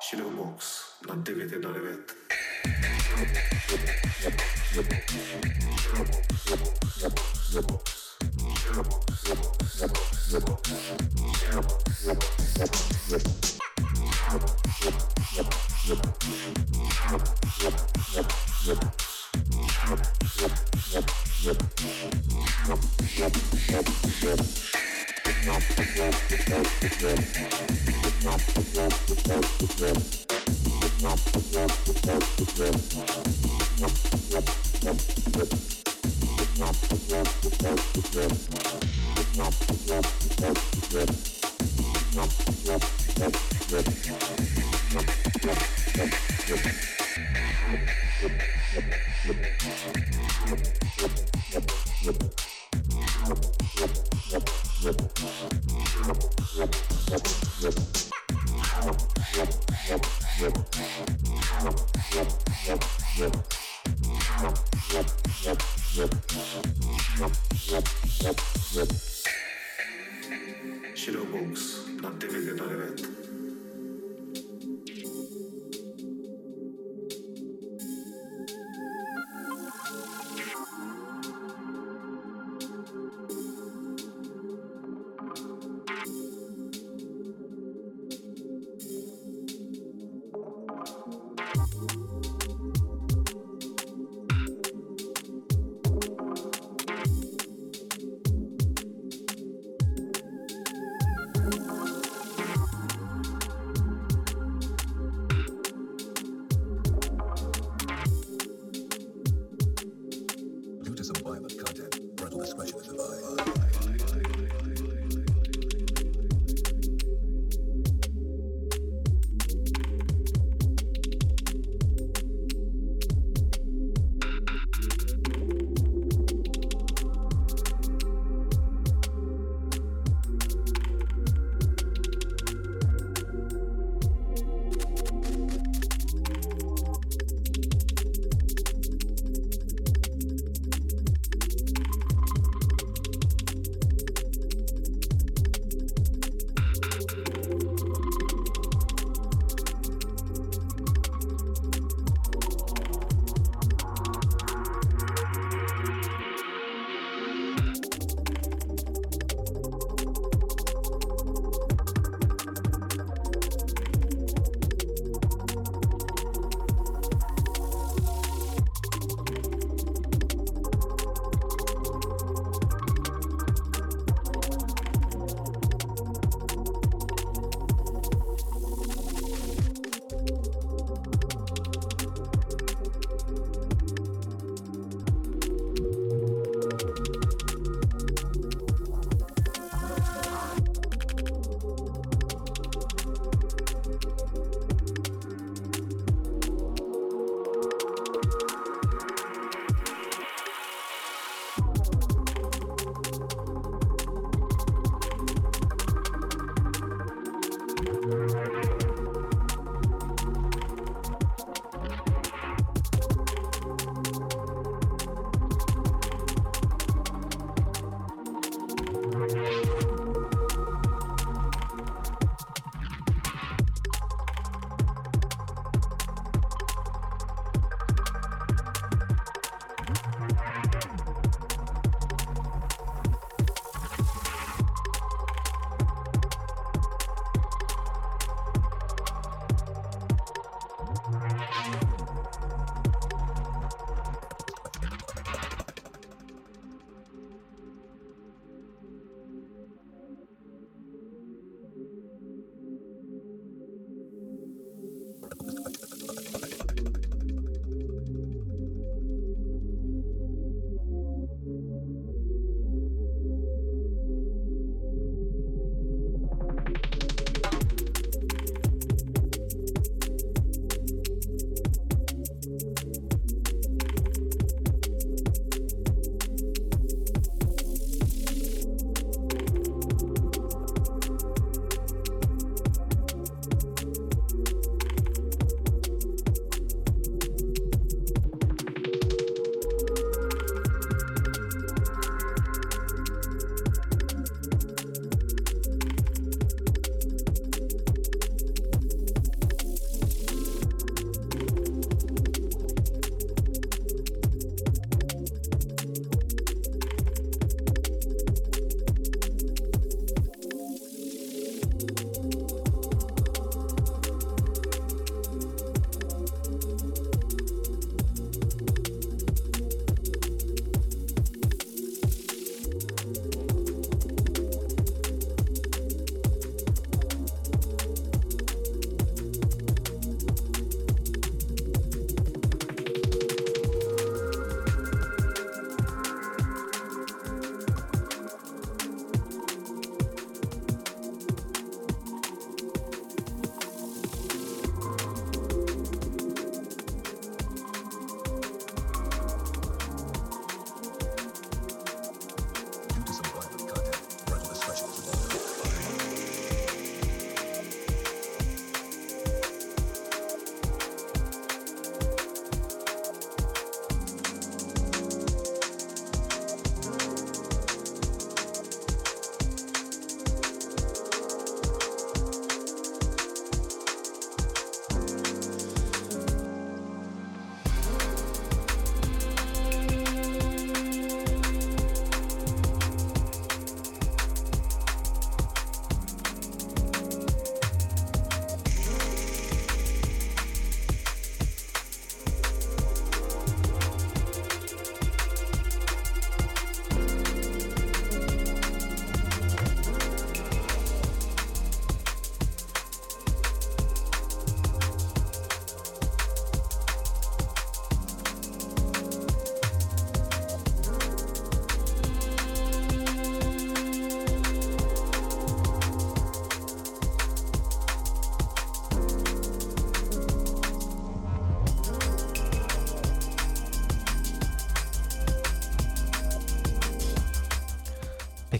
Cinebox na DVD na reveta. Yep. Shadowbox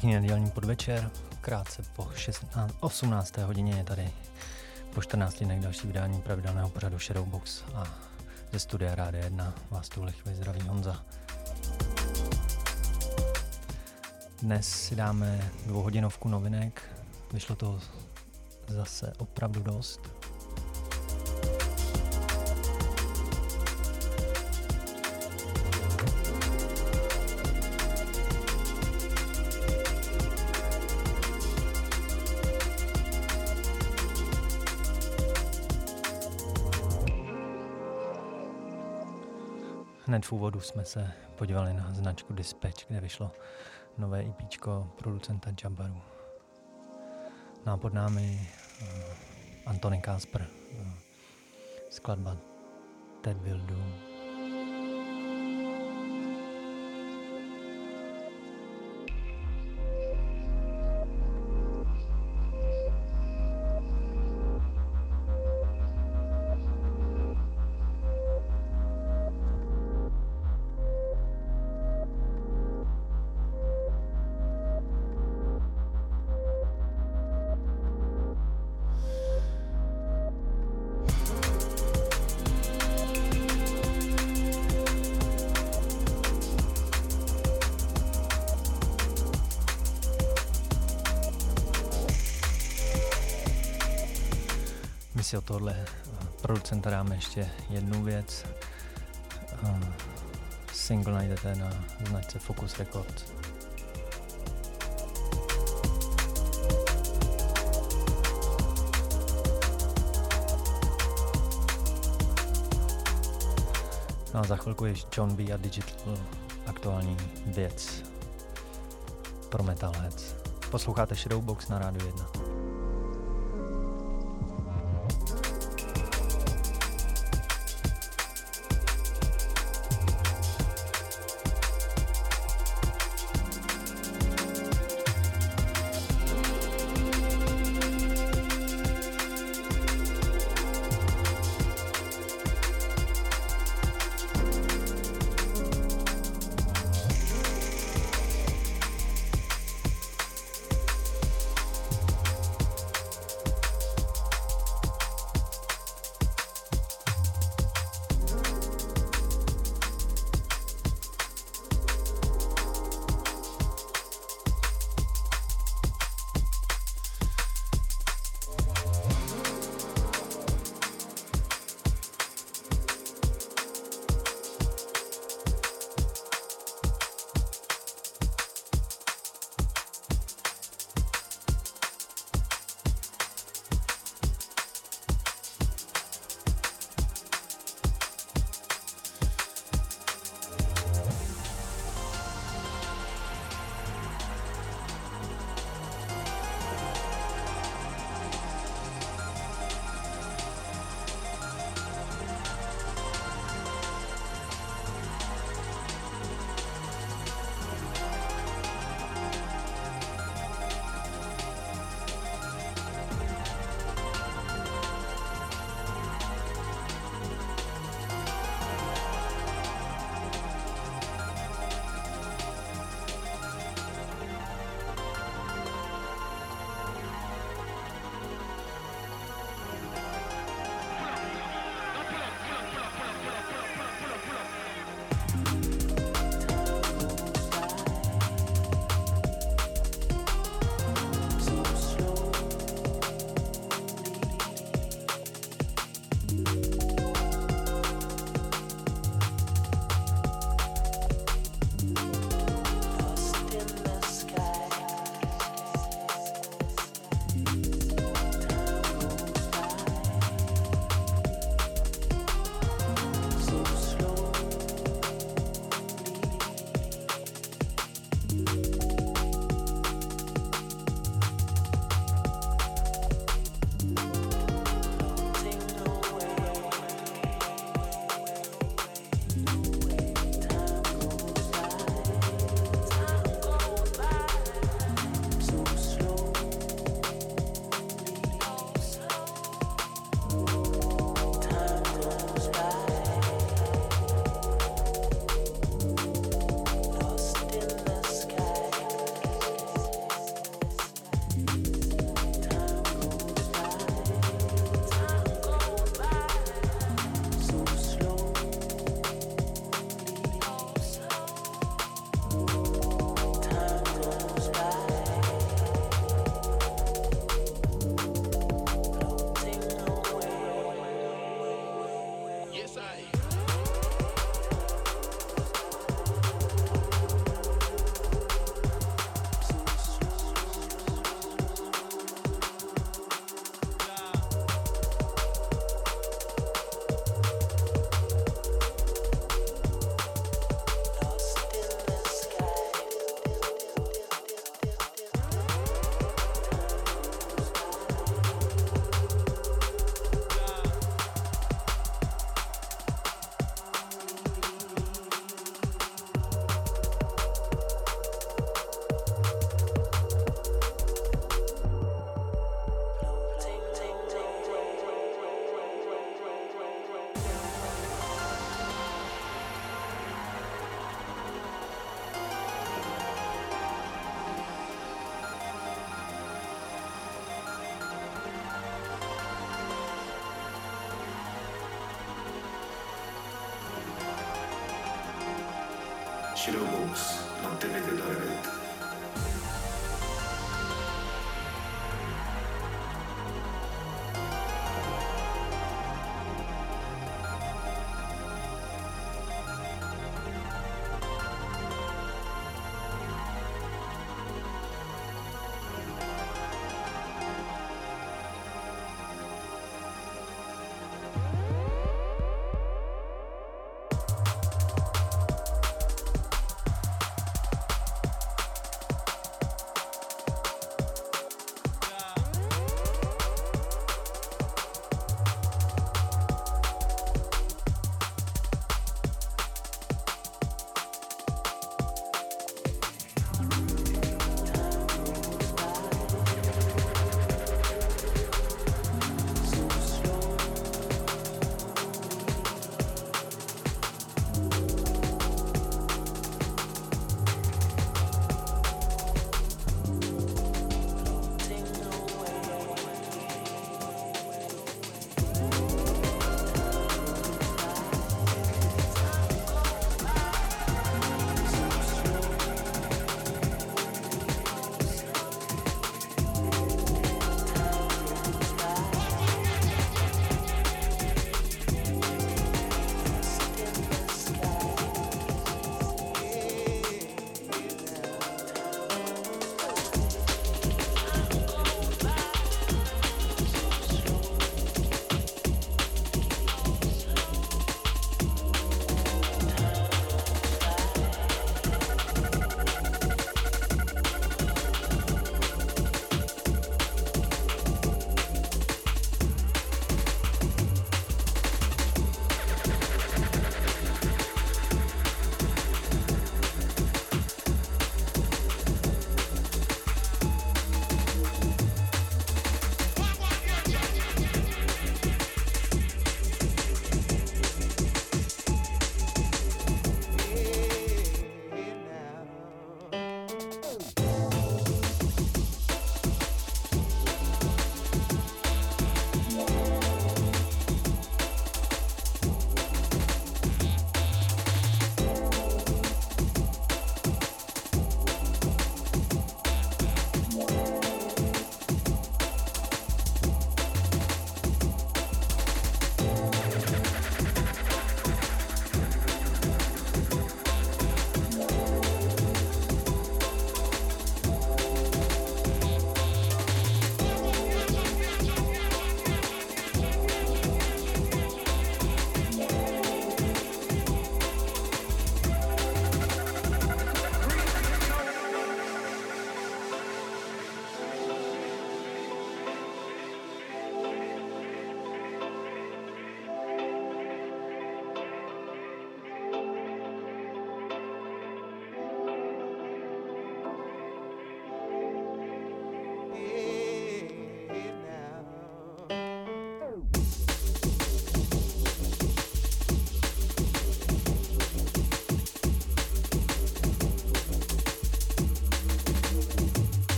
Pěkný nedělní podvečer, krátce po 16, 18. hodině je tady po 14 dnech další vydání pravidelného pořadu Shadowbox a ze studia Rády 1 vás tu chvíli zdraví Honza. Dnes si dáme dvouhodinovku novinek, vyšlo to zase opravdu dost. Hned v úvodu jsme se podívali na značku Dispatch, kde vyšlo nové EP producenta Jabaru. No a pod námi uh, Antony Kasper, uh, skladba Ted Will si od tohle eh, producenta dáme ještě jednu věc. Eh, single najdete na značce Focus Records. No a za chvilku je John B. a Digital aktuální věc pro Metalheads. Posloucháte Shadowbox na rádiu 1.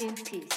Imagine peace.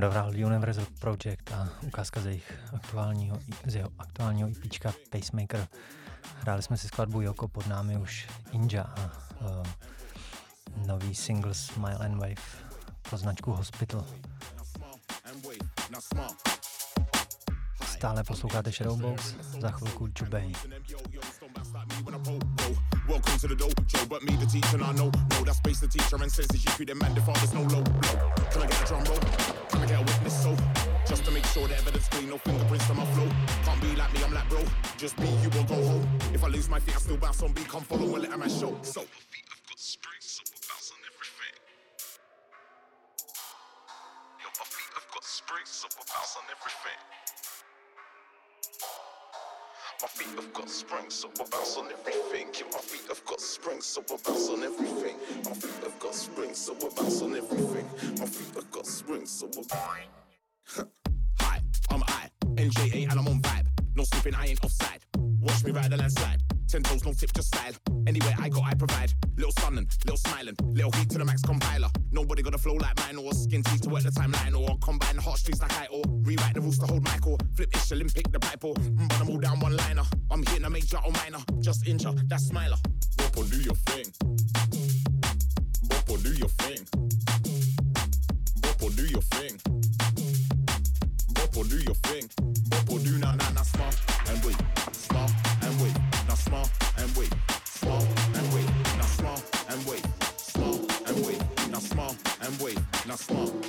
Nám dohrál Universal Project a ukázka z, jejich aktuálního, z jeho aktuálního EPčka Pacemaker. Hráli jsme si skladbu Joko pod námi už Inja a uh, nový single Smile and Wave pro značku Hospital. Stále posloucháte Shadowbox, za chvilku Jubei. Welcome to the dojo, but me the teacher, and I know, no, that's space the teacher and says that you them man, the father's no low, low. Can I get a drum roll? Can I get a witness so? Just to make sure the evidence clean, no fingerprints on my flow. Can't be like me, I'm like bro. Just be you will go home. If I lose my feet, I still bounce on beat. Come follow and let my show. So. My feet have got springs, so we bounce on everything. Yo, my feet have got springs, so we bounce on everything. My feet have got springs, so I bounce on everything. Yeah, my feet have got springs, so I bounce on everything. My feet have got springs, so I bounce on everything. My feet have got springs, so I. Hi, I'm I, NJA, and I'm on vibe. No sleeping, I ain't offside. Watch me ride the landslide. Ten toes, no tip, just style. Anywhere I go, I provide. Little sunnin', little smiling, little heat to the max compiler. Nobody got a flow like mine, or skin teeth to work the timeline, or combine hot streets like I or rewrite the rules to hold mic, or flip ish Olympic the or mm, but I'm all down one liner. I'm hitting a major or minor, just injure, that's smiler. Bop or do your thing. Bop or do your thing. Bop or do your thing. Bop or do your thing. Bop or do na na na smart and now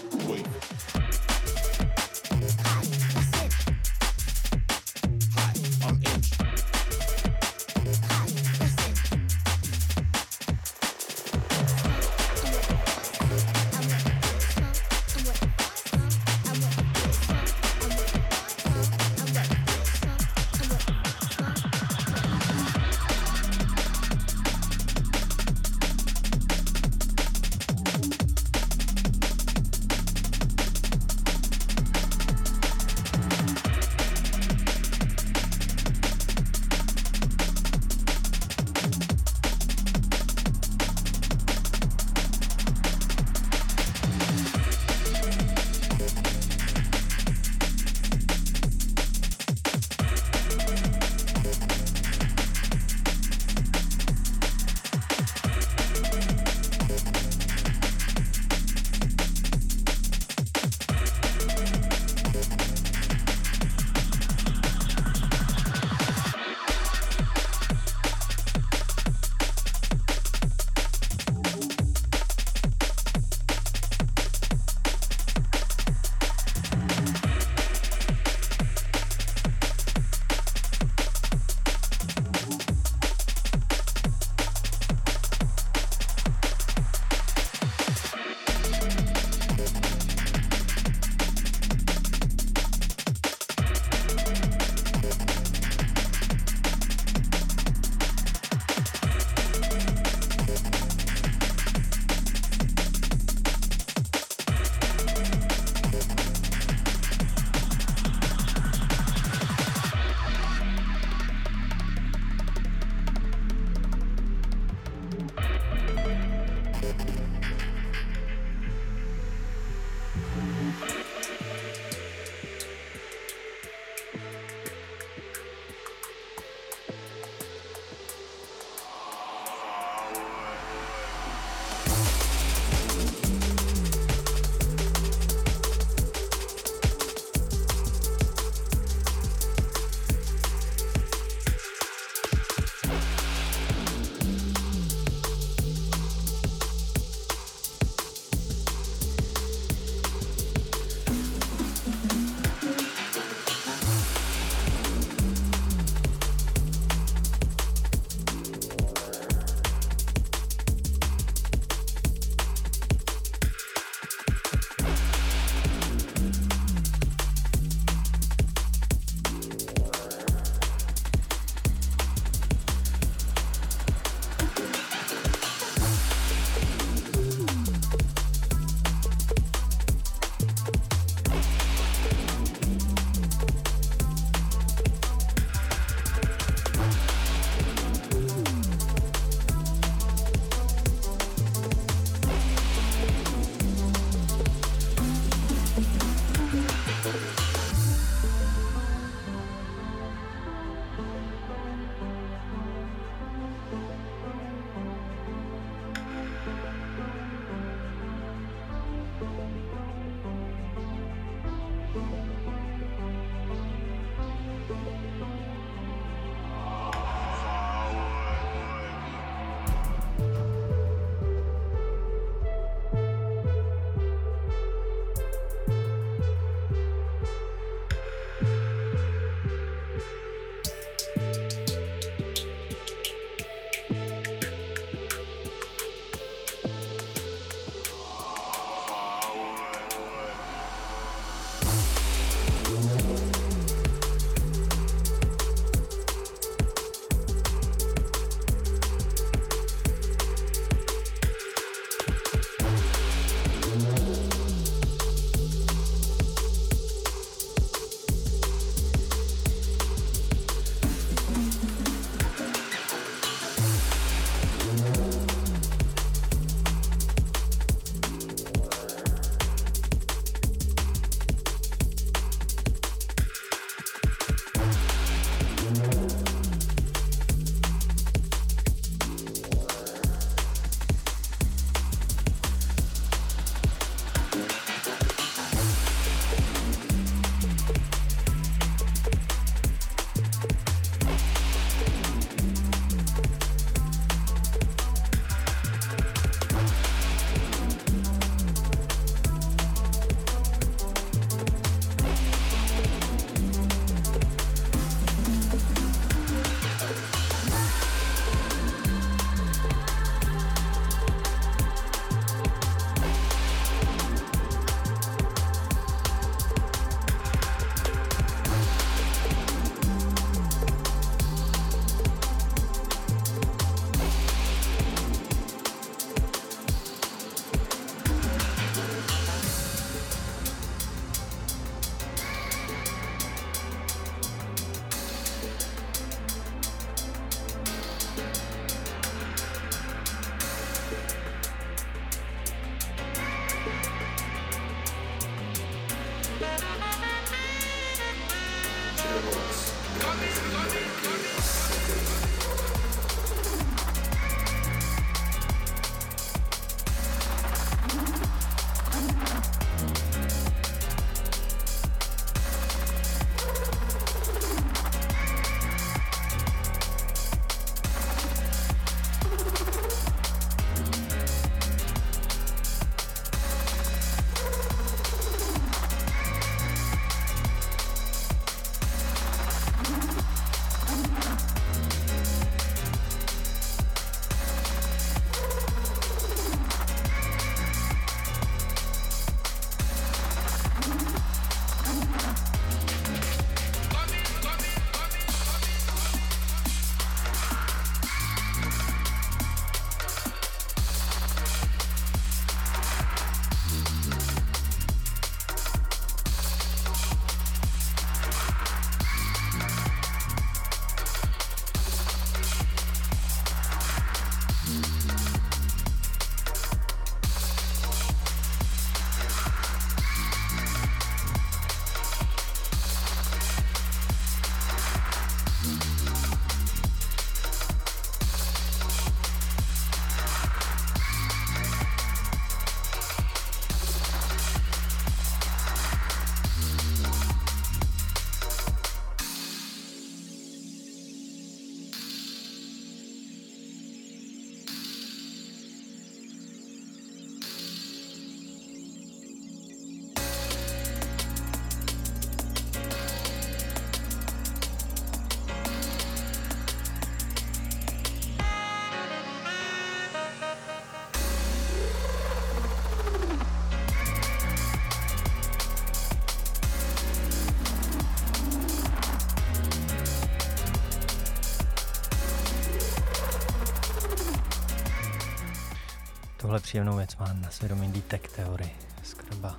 příjemnou věc má na svědomí Detect Theory, skrba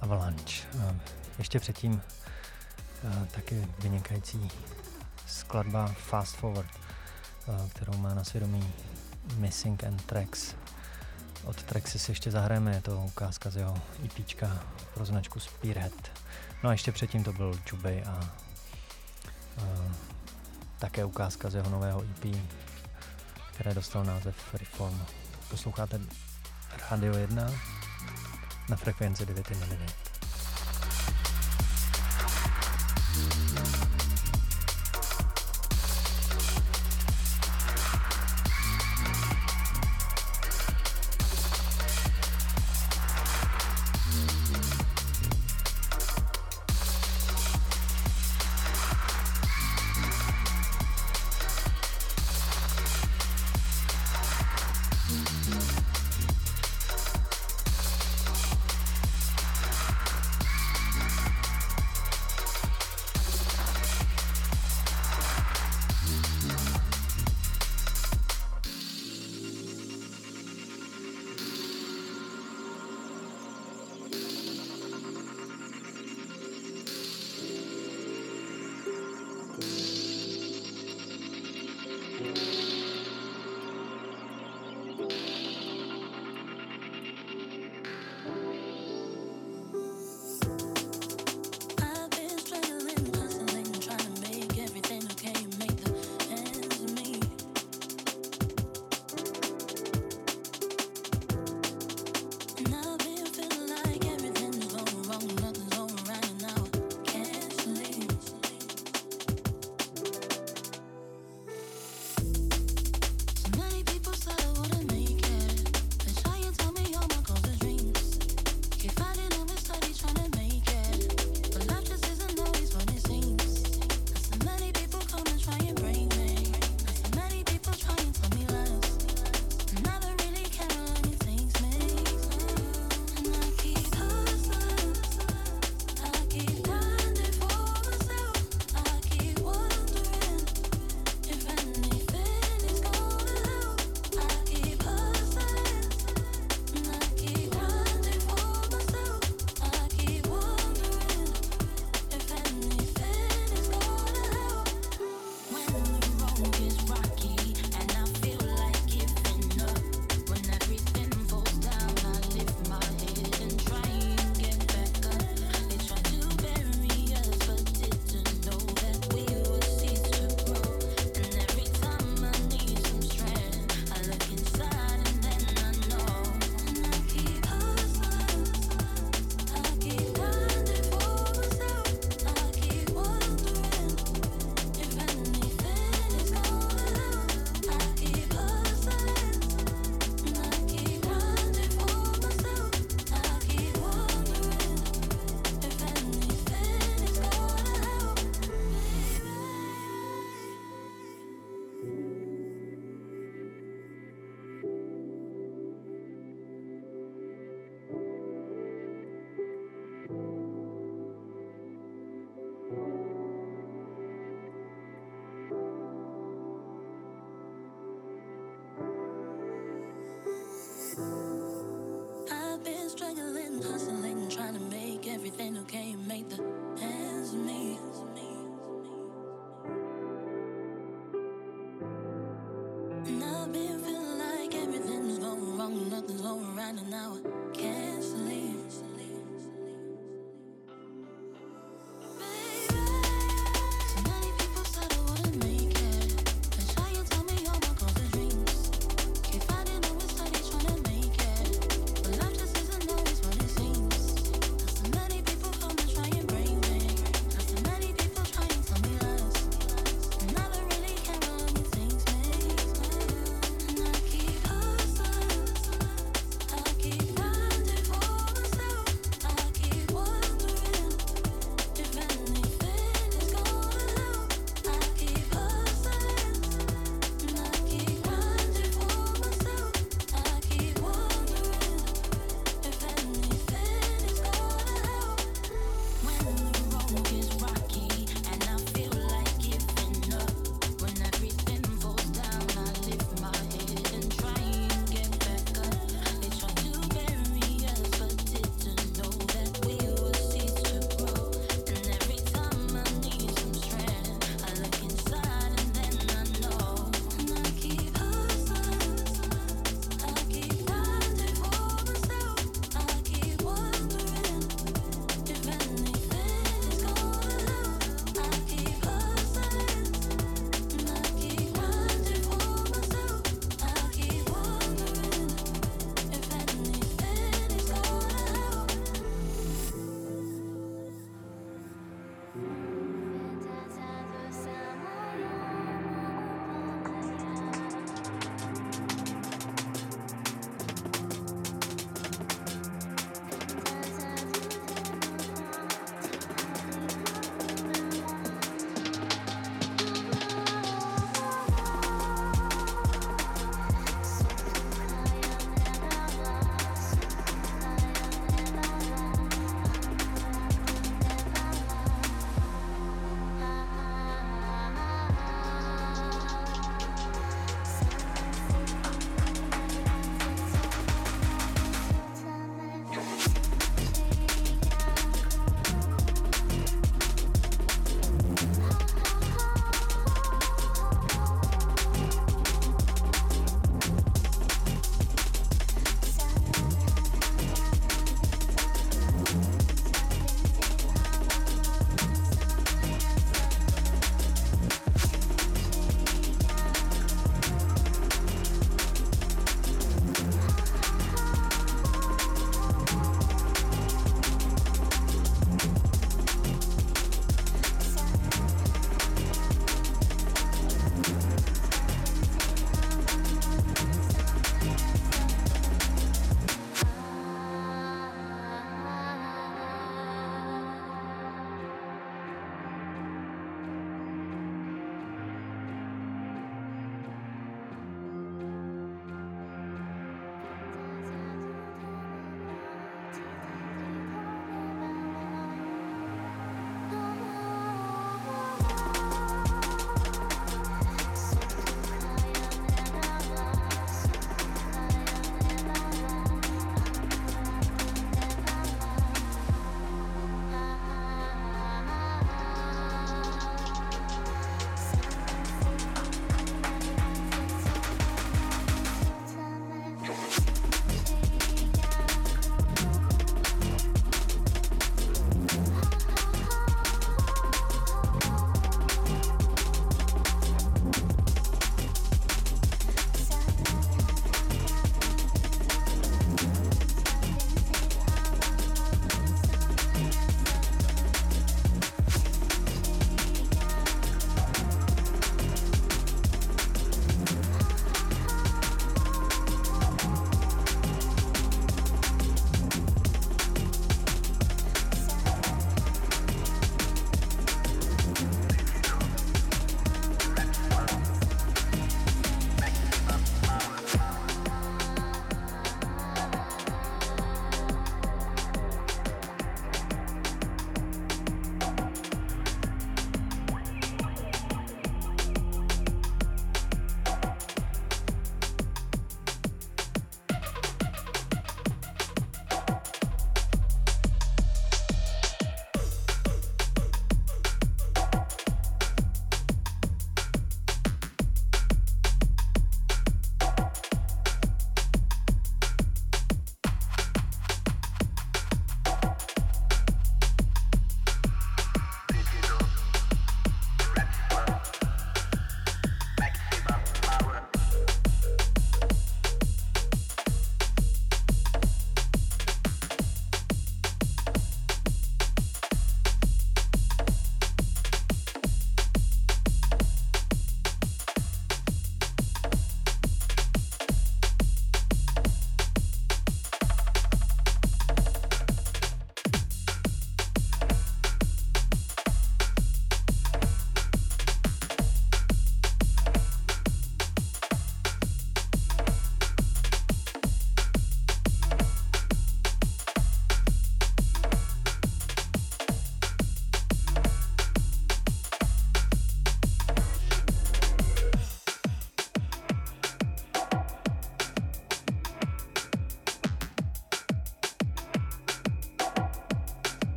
Avalanche. Ještě předtím taky vynikající skladba Fast Forward, kterou má na svědomí Missing and Tracks. Od Traxy si ještě zahrajeme, je to ukázka z jeho EPčka pro značku Spearhead. No a ještě předtím to byl Jubei a, a také ukázka z jeho nového EP, které dostal název Reform. Posloucháte Radio 1 na frekvenci 919.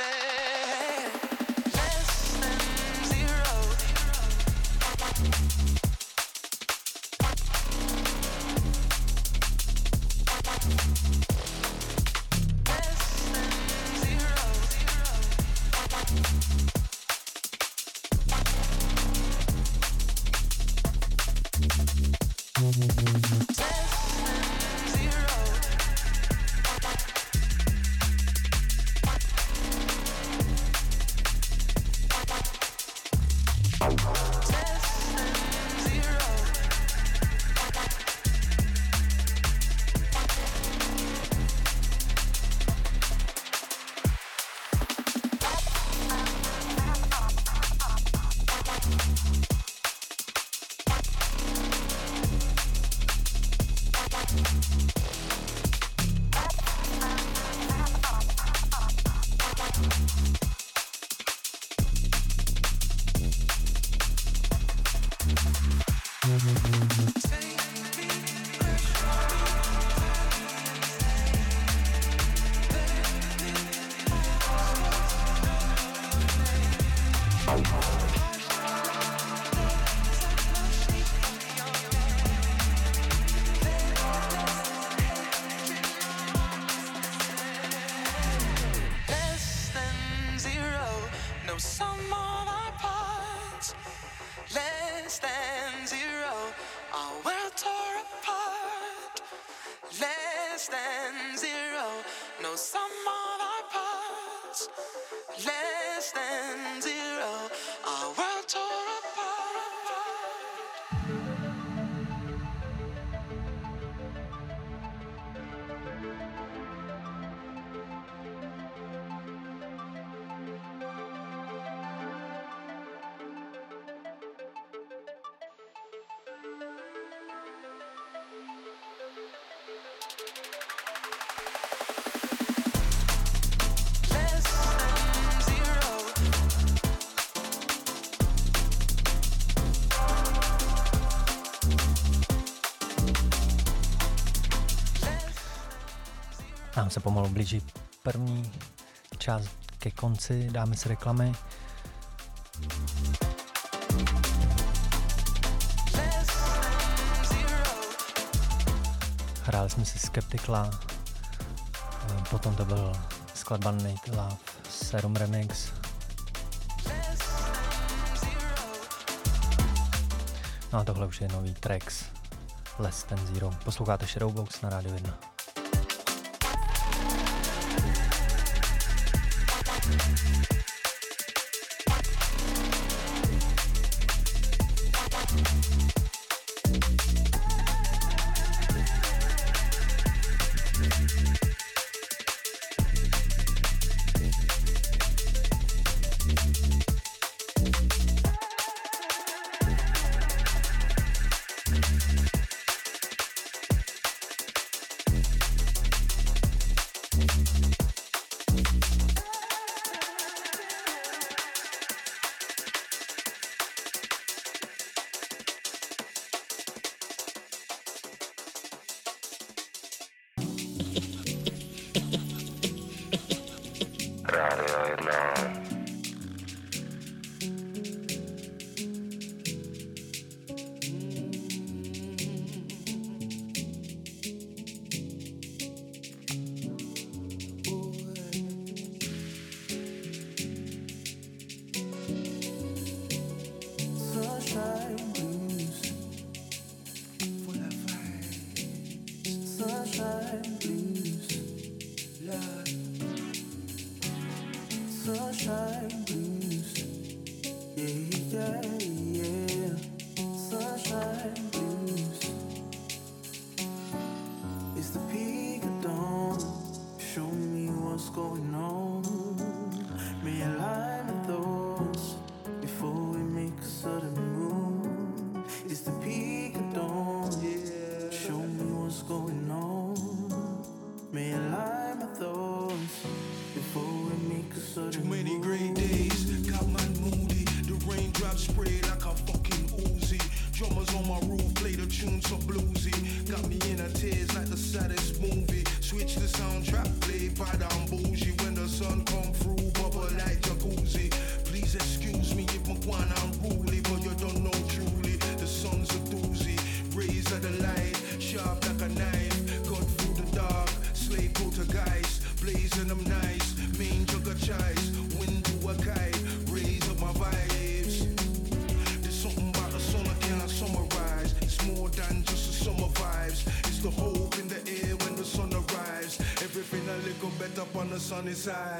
fair. Nám se pomalu blíží první část ke konci, dáme si reklamy. Hráli jsme si Skeptikla, potom to byl skladba Nate Love, Serum Remix. No a tohle už je nový tracks Less Than Zero. Posloucháte Shadowbox na rádiu 1. Sunny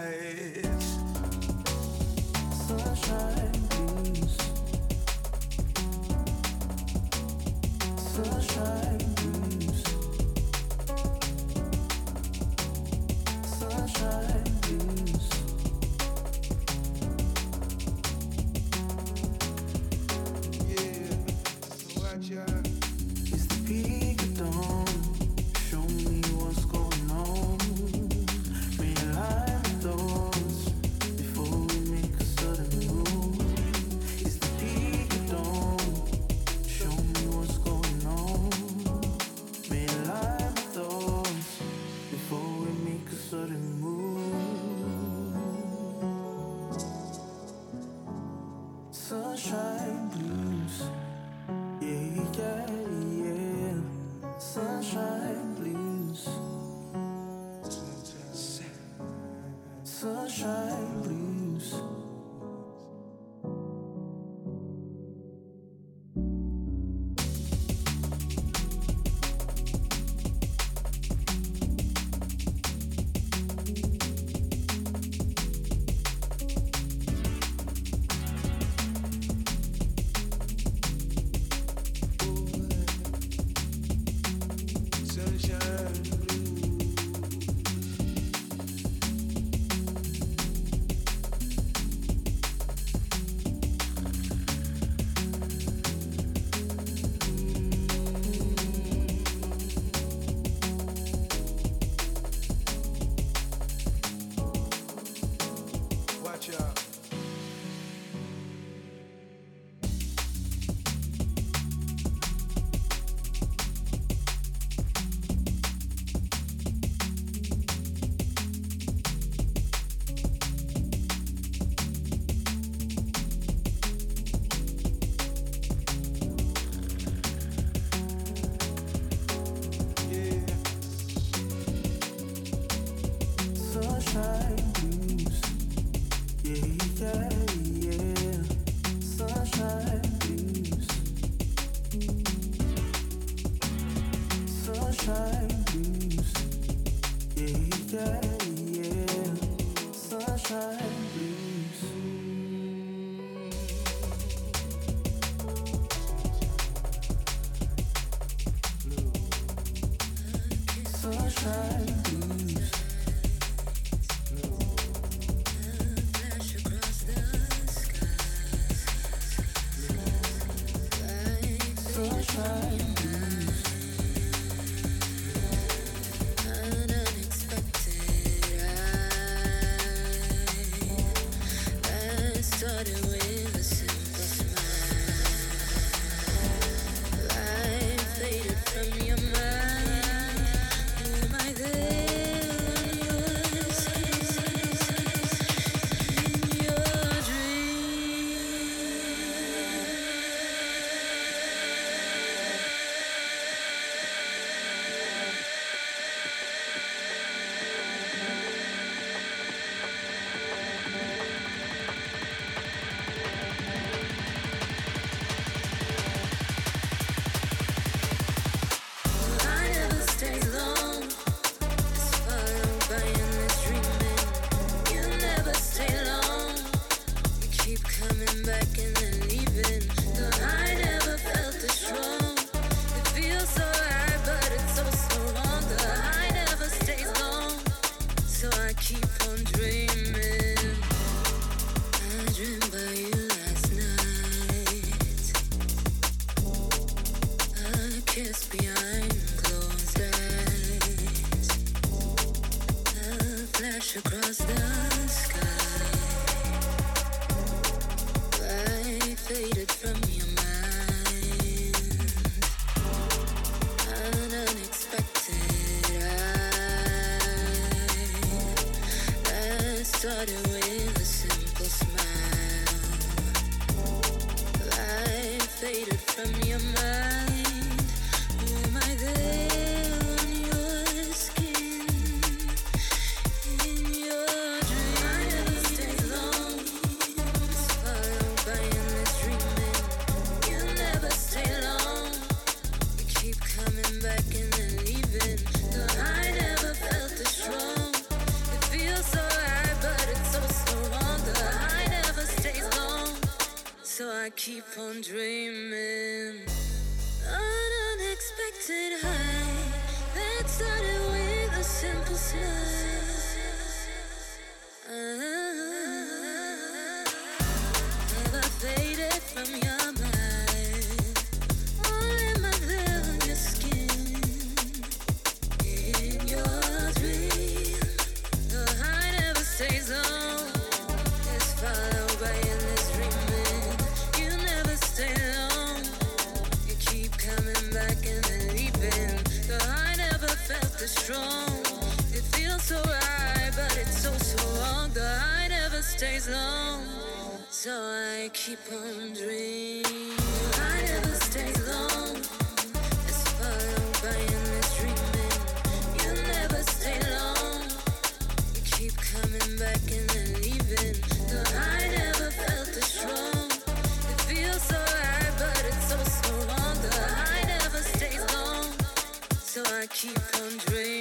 Keep on dreaming. An unexpected high that started with a simple smile. Uh-huh. stays long, so I keep on dreaming. I never stay long, it's followed by endless dreaming. You never stay long, you keep coming back and then leaving. Though I never felt this strong, it feels so right, but it's so so wrong. Though I never stay long, so I keep on dreaming.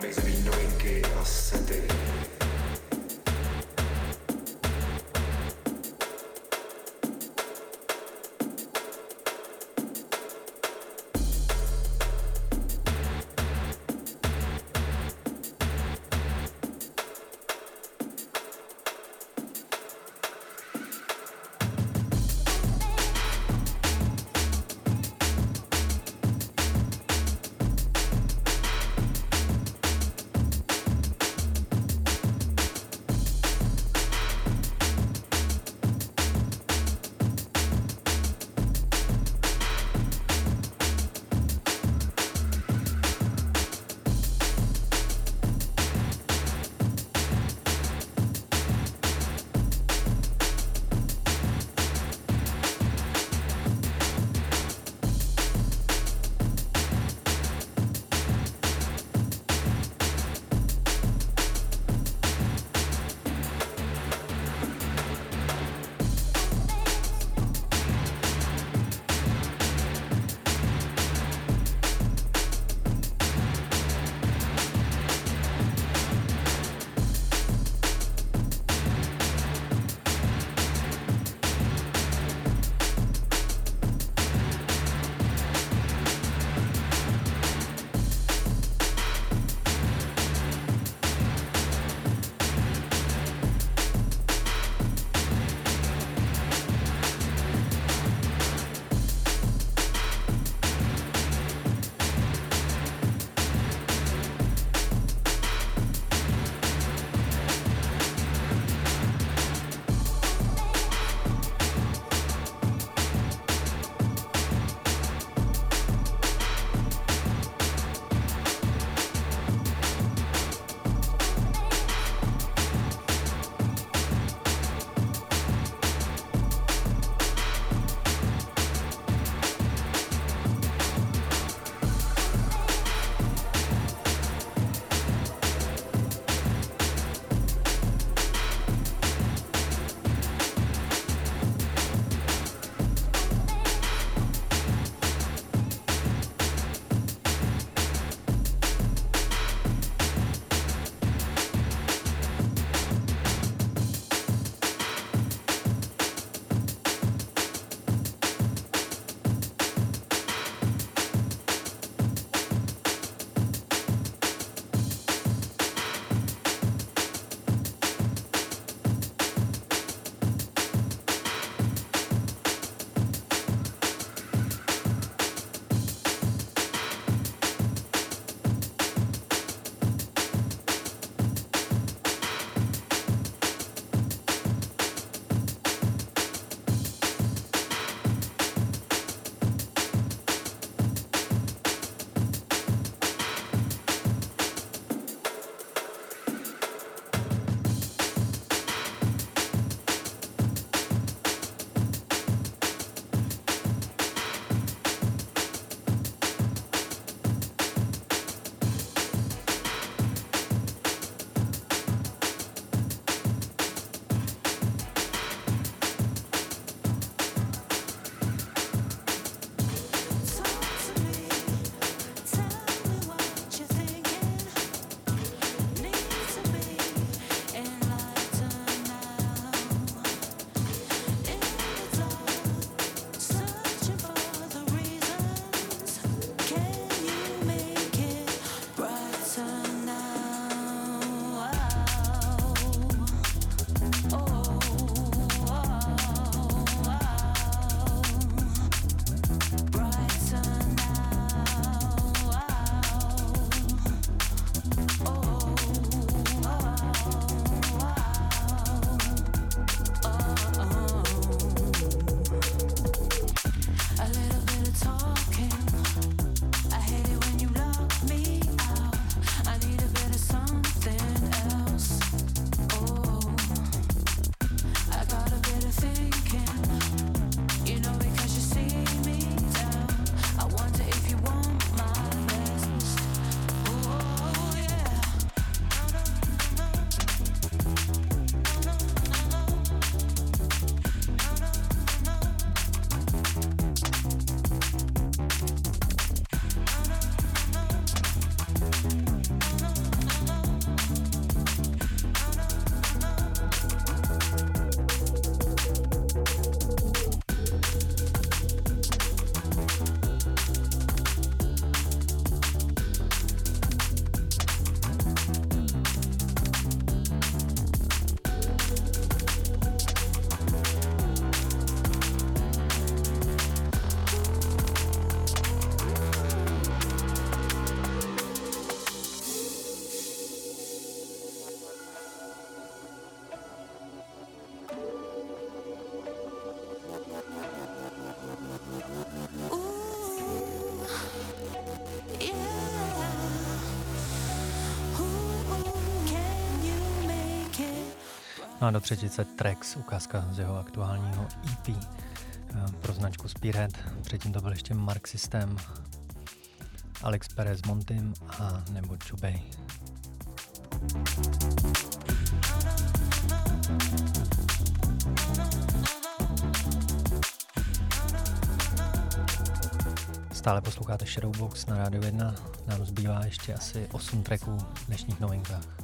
basically no game, a sety. No a do třetice Trex, ukázka z jeho aktuálního EP eh, pro značku Spearhead. Předtím to byl ještě Mark System, Alex Perez Montim a nebo Chubej. Stále posloucháte Shadowbox na Rádiu 1. Nám zbývá ještě asi 8 tracků v dnešních novinkách.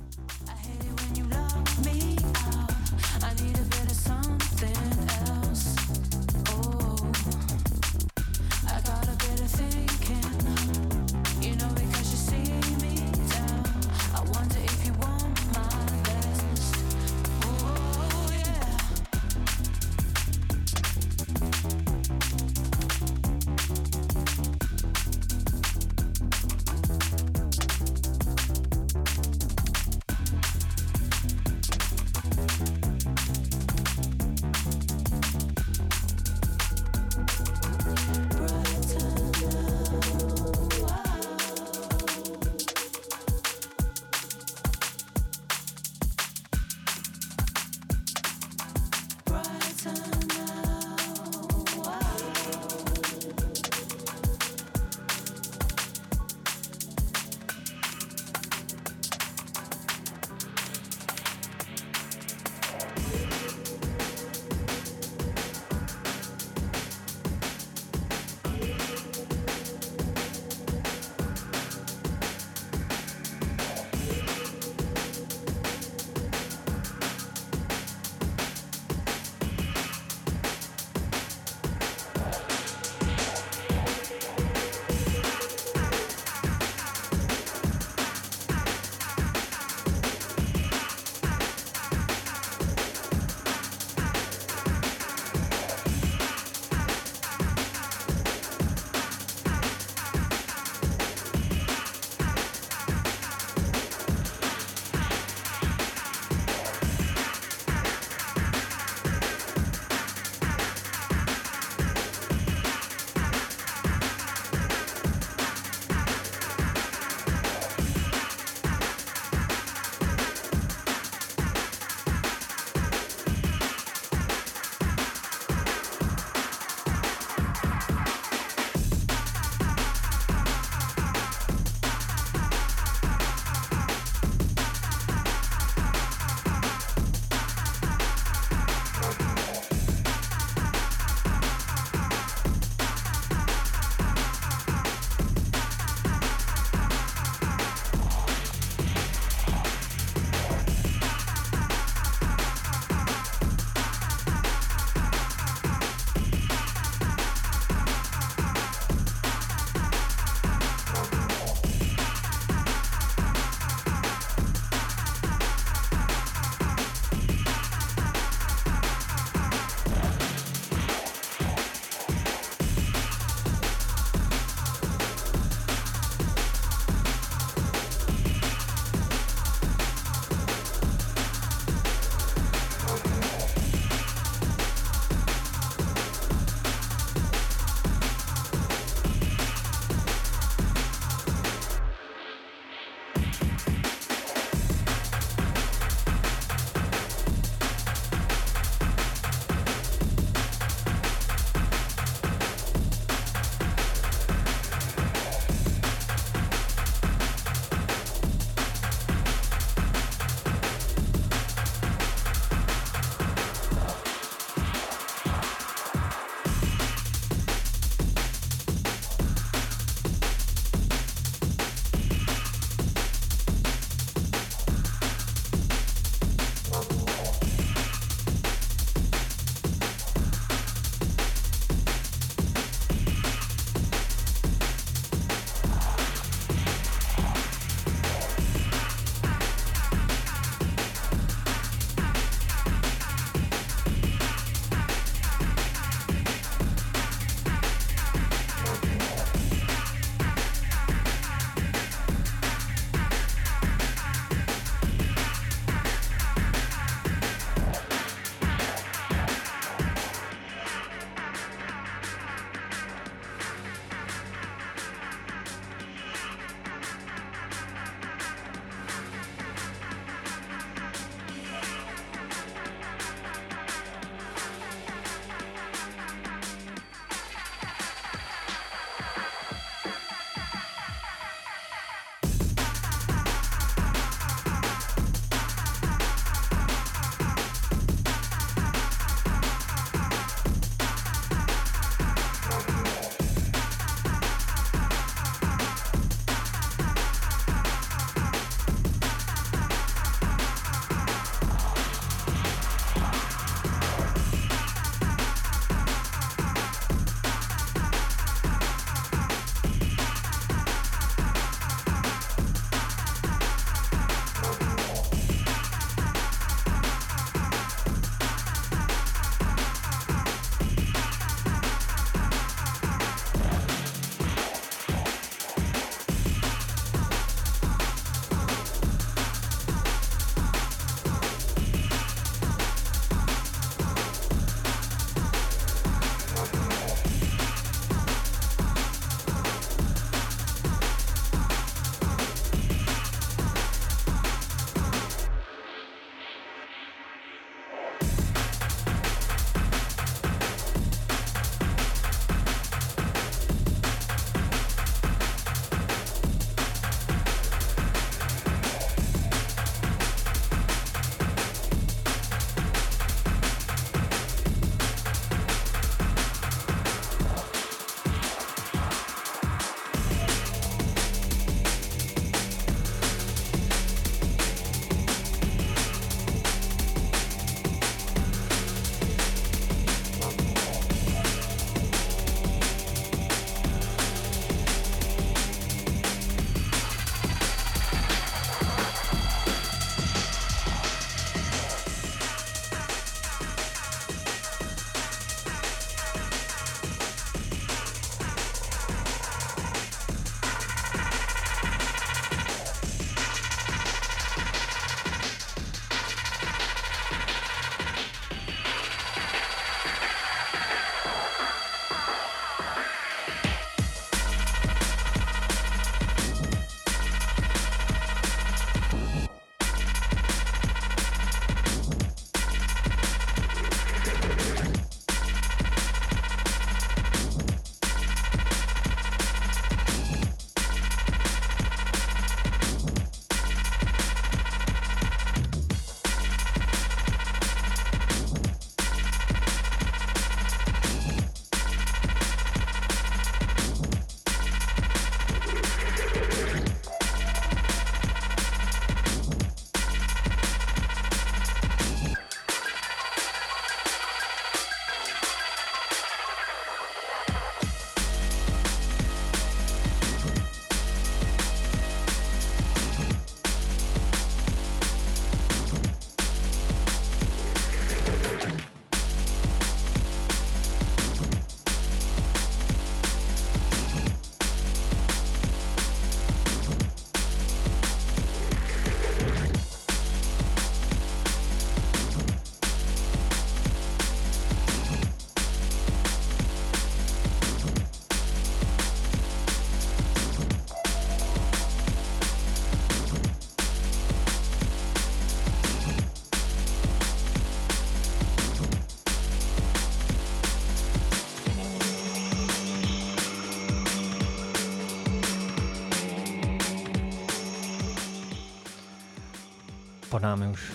Pod námi už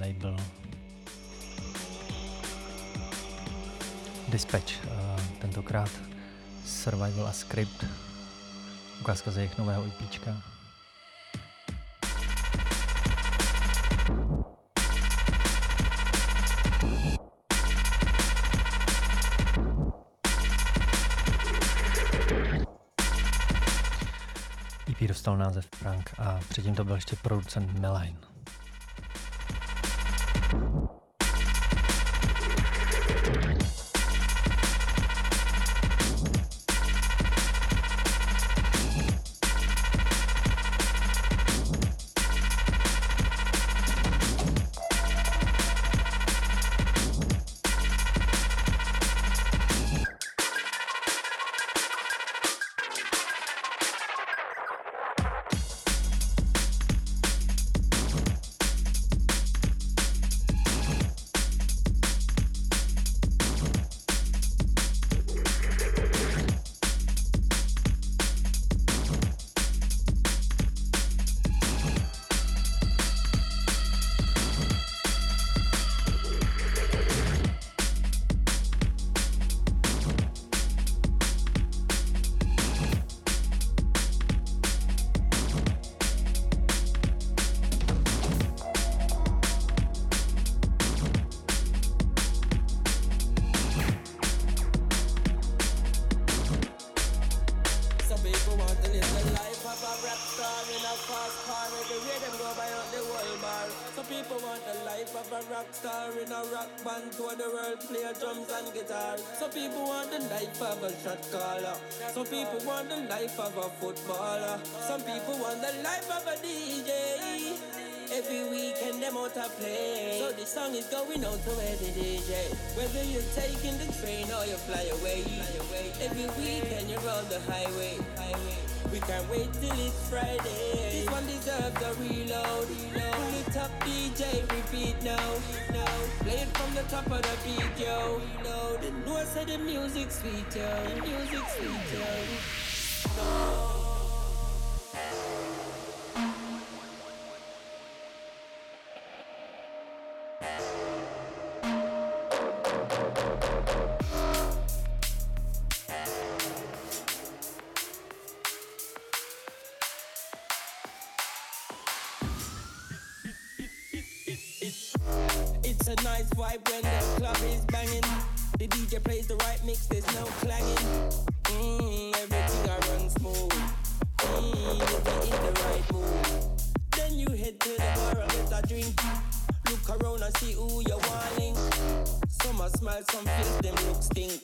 label Dispatch, uh, tentokrát Survival a Script, ukázka z jejich nového IPčka. EP dostal název Prank a předtím to byl ještě producent Meline. Life of a footballer. Some people want the life of a DJ. Every weekend them out to play. So this song is going out to every DJ. Whether you're taking the train or you fly away. Every weekend you're on the highway. We can't wait till it's Friday. This one deserves a reload. Pull it up, DJ, repeat now. now. Play it from the top of the beat, yo. Reload. And know said the music sweet, yo. The music sweet, yo. It's a nice vibe when the club is banging. The DJ plays the right mix, there's no clanging. Are some face them look stink.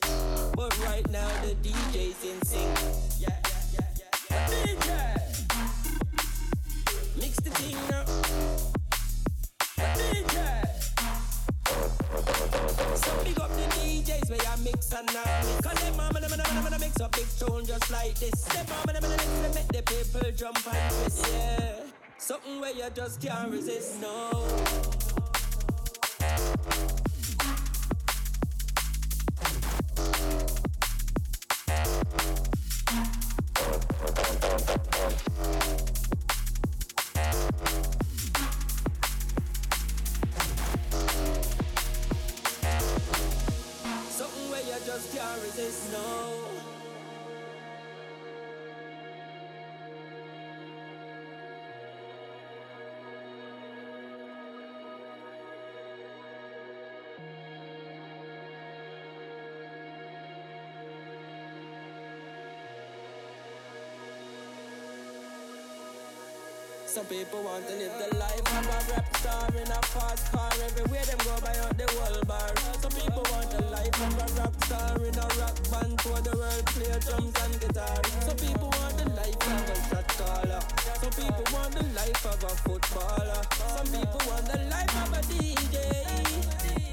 But right now the DJ's in sync. Yeah, yeah, yeah, yeah. DJ! Mix the thing up. DJ! So big up the DJs where I mix and now. Cause them mama, them, them, them, mix up big tune just like this. Them mama, them, them, them, make the people jump and twist, yeah. Something where you just can't resist, no. Some people want to live the life of a rap star in a fast car. Everywhere them go by out the world bar. Some people want the life of a rock star in a rock band. Tour the world, play drums and guitar. Some people want the life of a shot caller. Some people want the life of a footballer. Some people want the life of a DJ.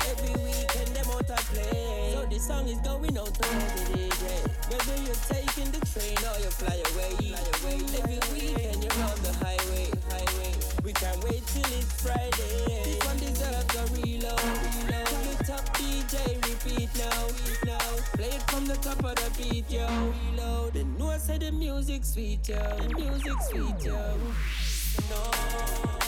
Every weekend them out to play. So this song is going out to DJ. Whether you're taking the train or you. Fly away. Every weekend you're on the highway. We can't wait till it's Friday. This one deserves a reload. reload. Pull it up, DJ, repeat now. now. Play it from the top of the beat, yo. Reload. And know I said the music sweet, yo. The music sweet, yo. No.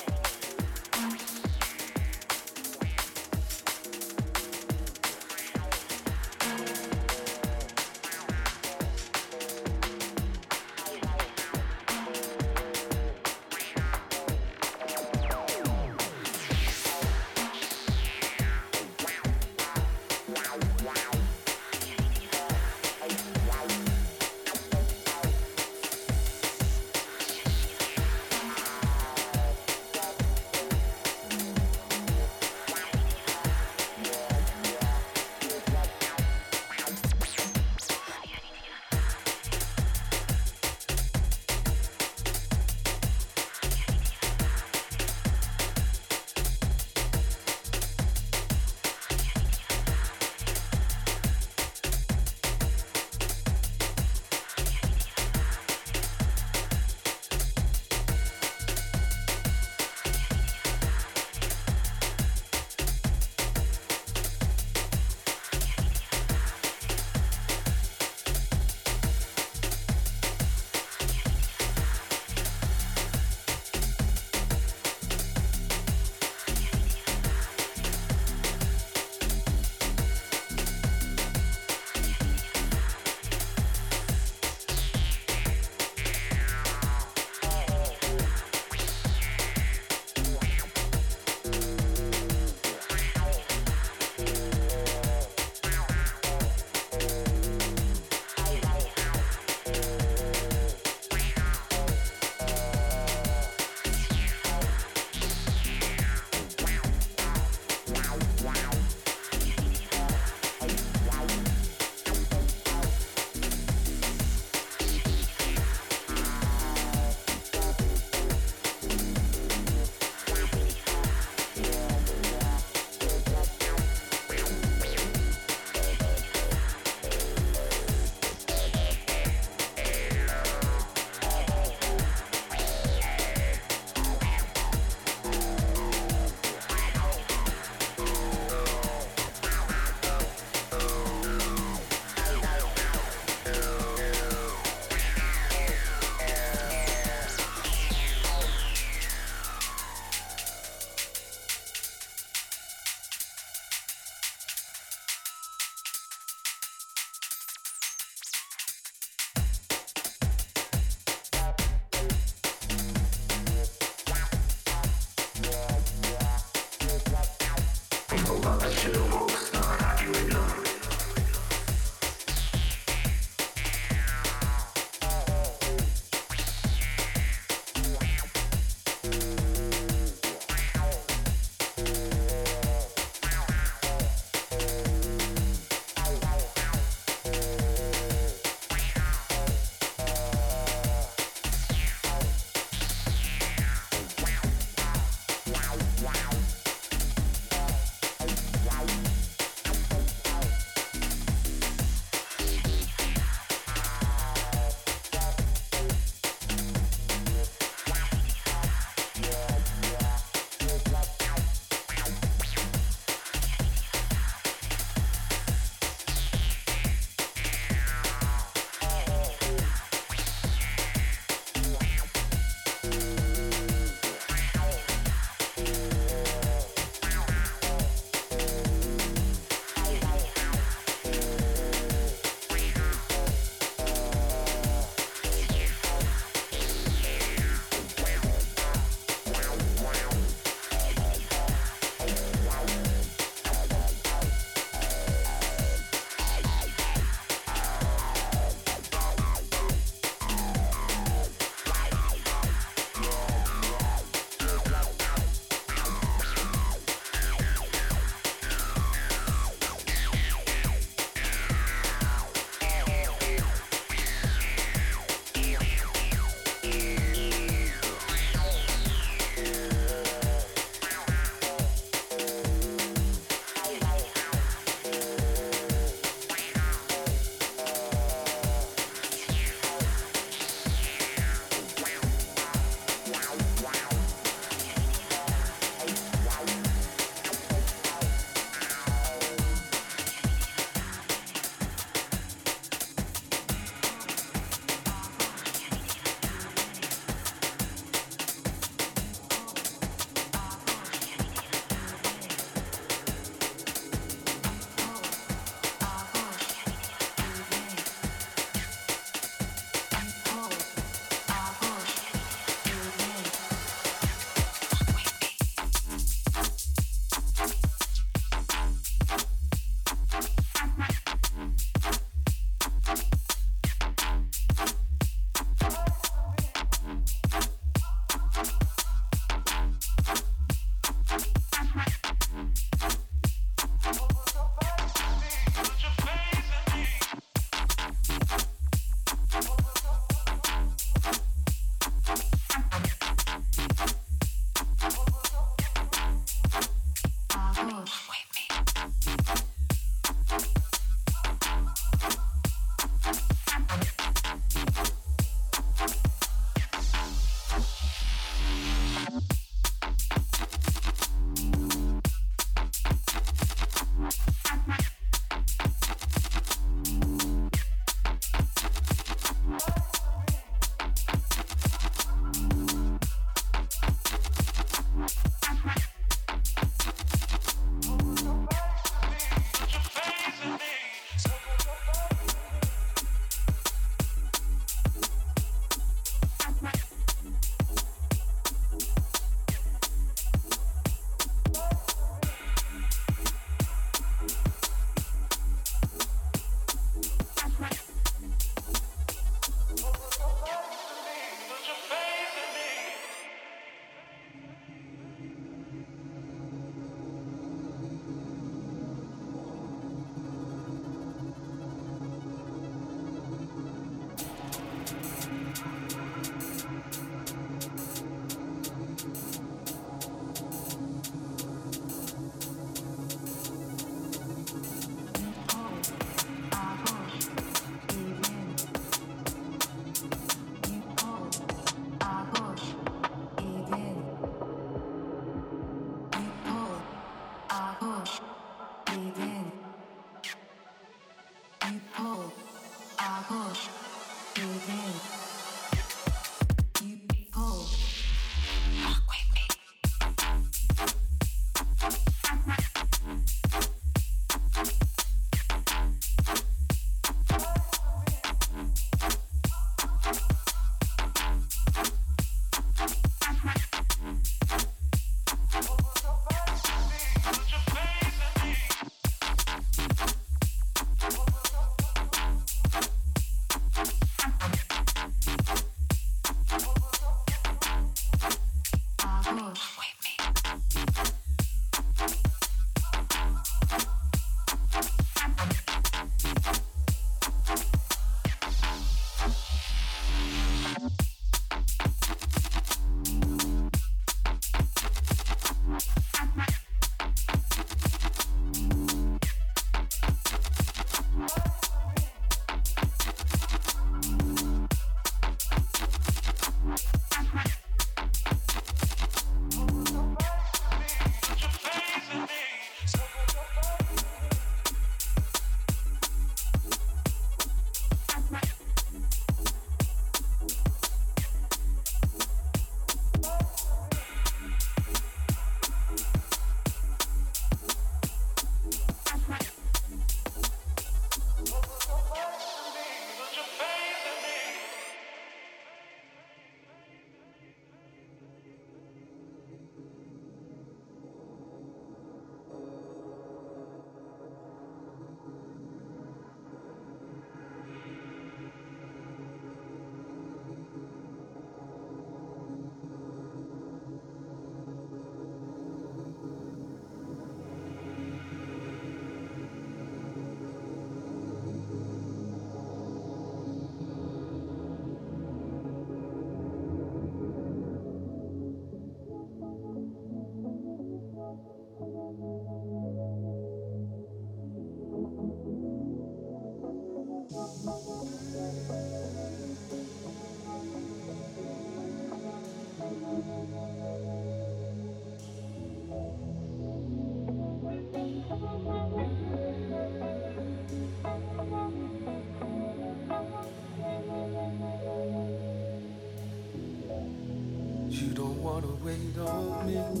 me.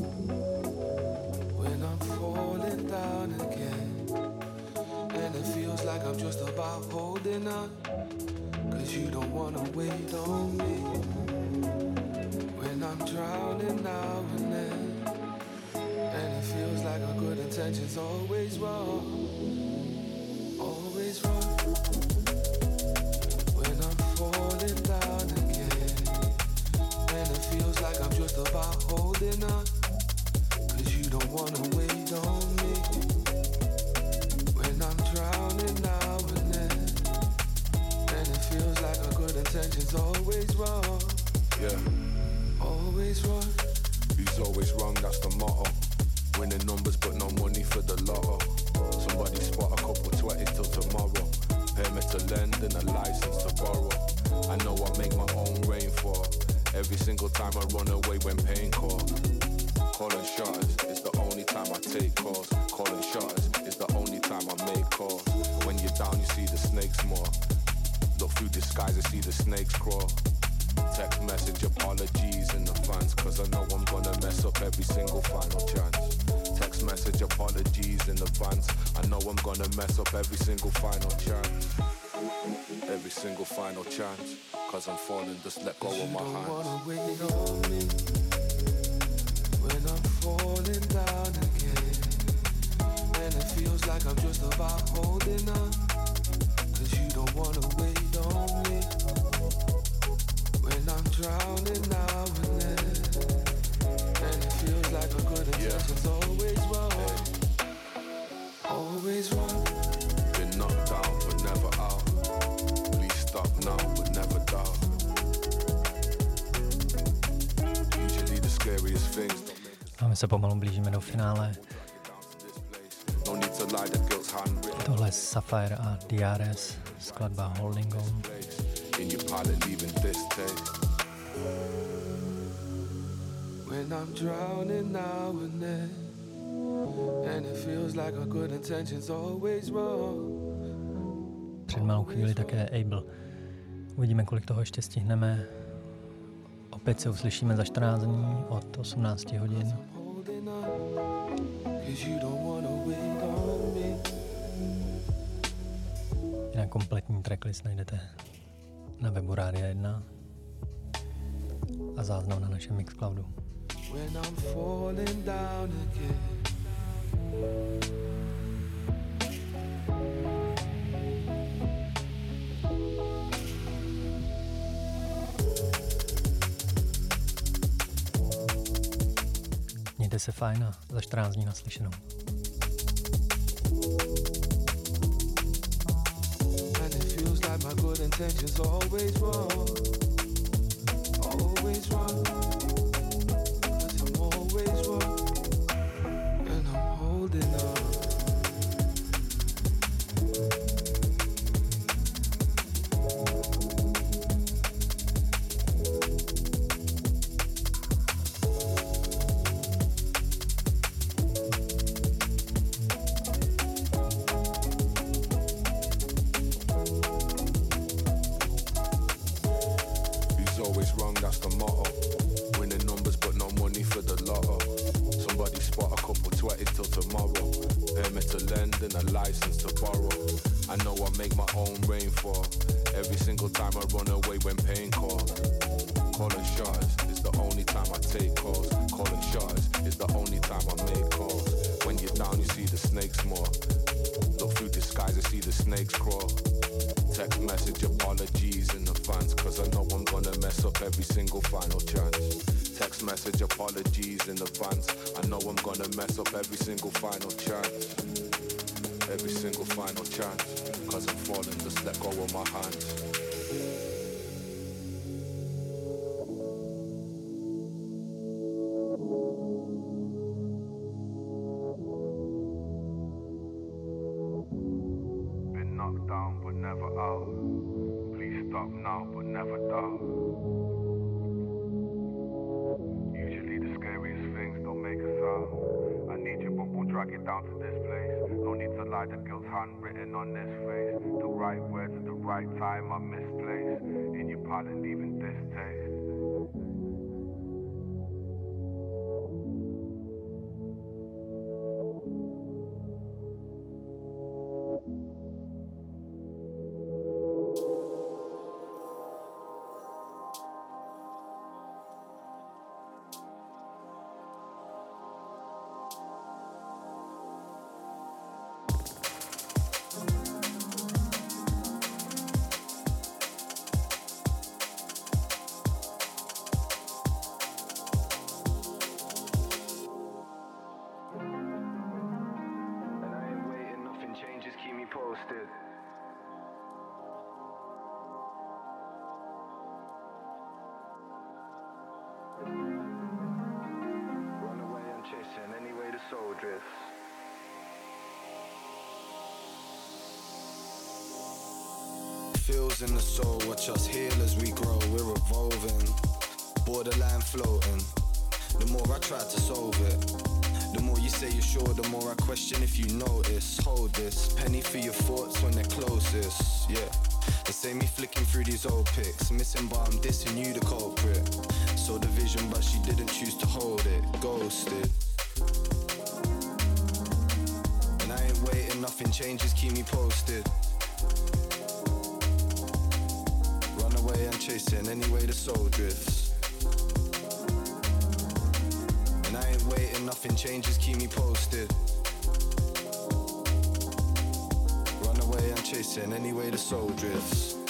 as I'm falling, just let go of my hand. se pomalu blížíme do finále. Tohle je Sapphire a DRS, skladba Holding On. When I'm drowning and it feels like our good intentions always wrong Před malou chvíli také Abel. Uvidíme, kolik toho ještě stihneme. Opět se uslyšíme za 14 dní od 18 hodin. Jinak kompletní tracklist najdete na webu Rádia 1 a záznam na našem Mixcloudu. When I'm falling down again. Se fajn a za 14 dní naslyšenou. My good intentions are always wrong. Always wrong. Feels in the soul, watch us heal as we grow, we're evolving. Borderline floating. The more I try to solve it, the more you say you're sure, the more I question if you notice. Hold this, penny for your thoughts when they're closest, yeah. They say me flicking through these old pics, missing but I'm dissing you the culprit. Saw the vision but she didn't choose to hold it, ghosted. And I ain't waiting, nothing changes, keep me posted. Chasing any way the soul drifts. And I ain't waiting, nothing changes, keep me posted. Run away, I'm chasing any way the soul drifts.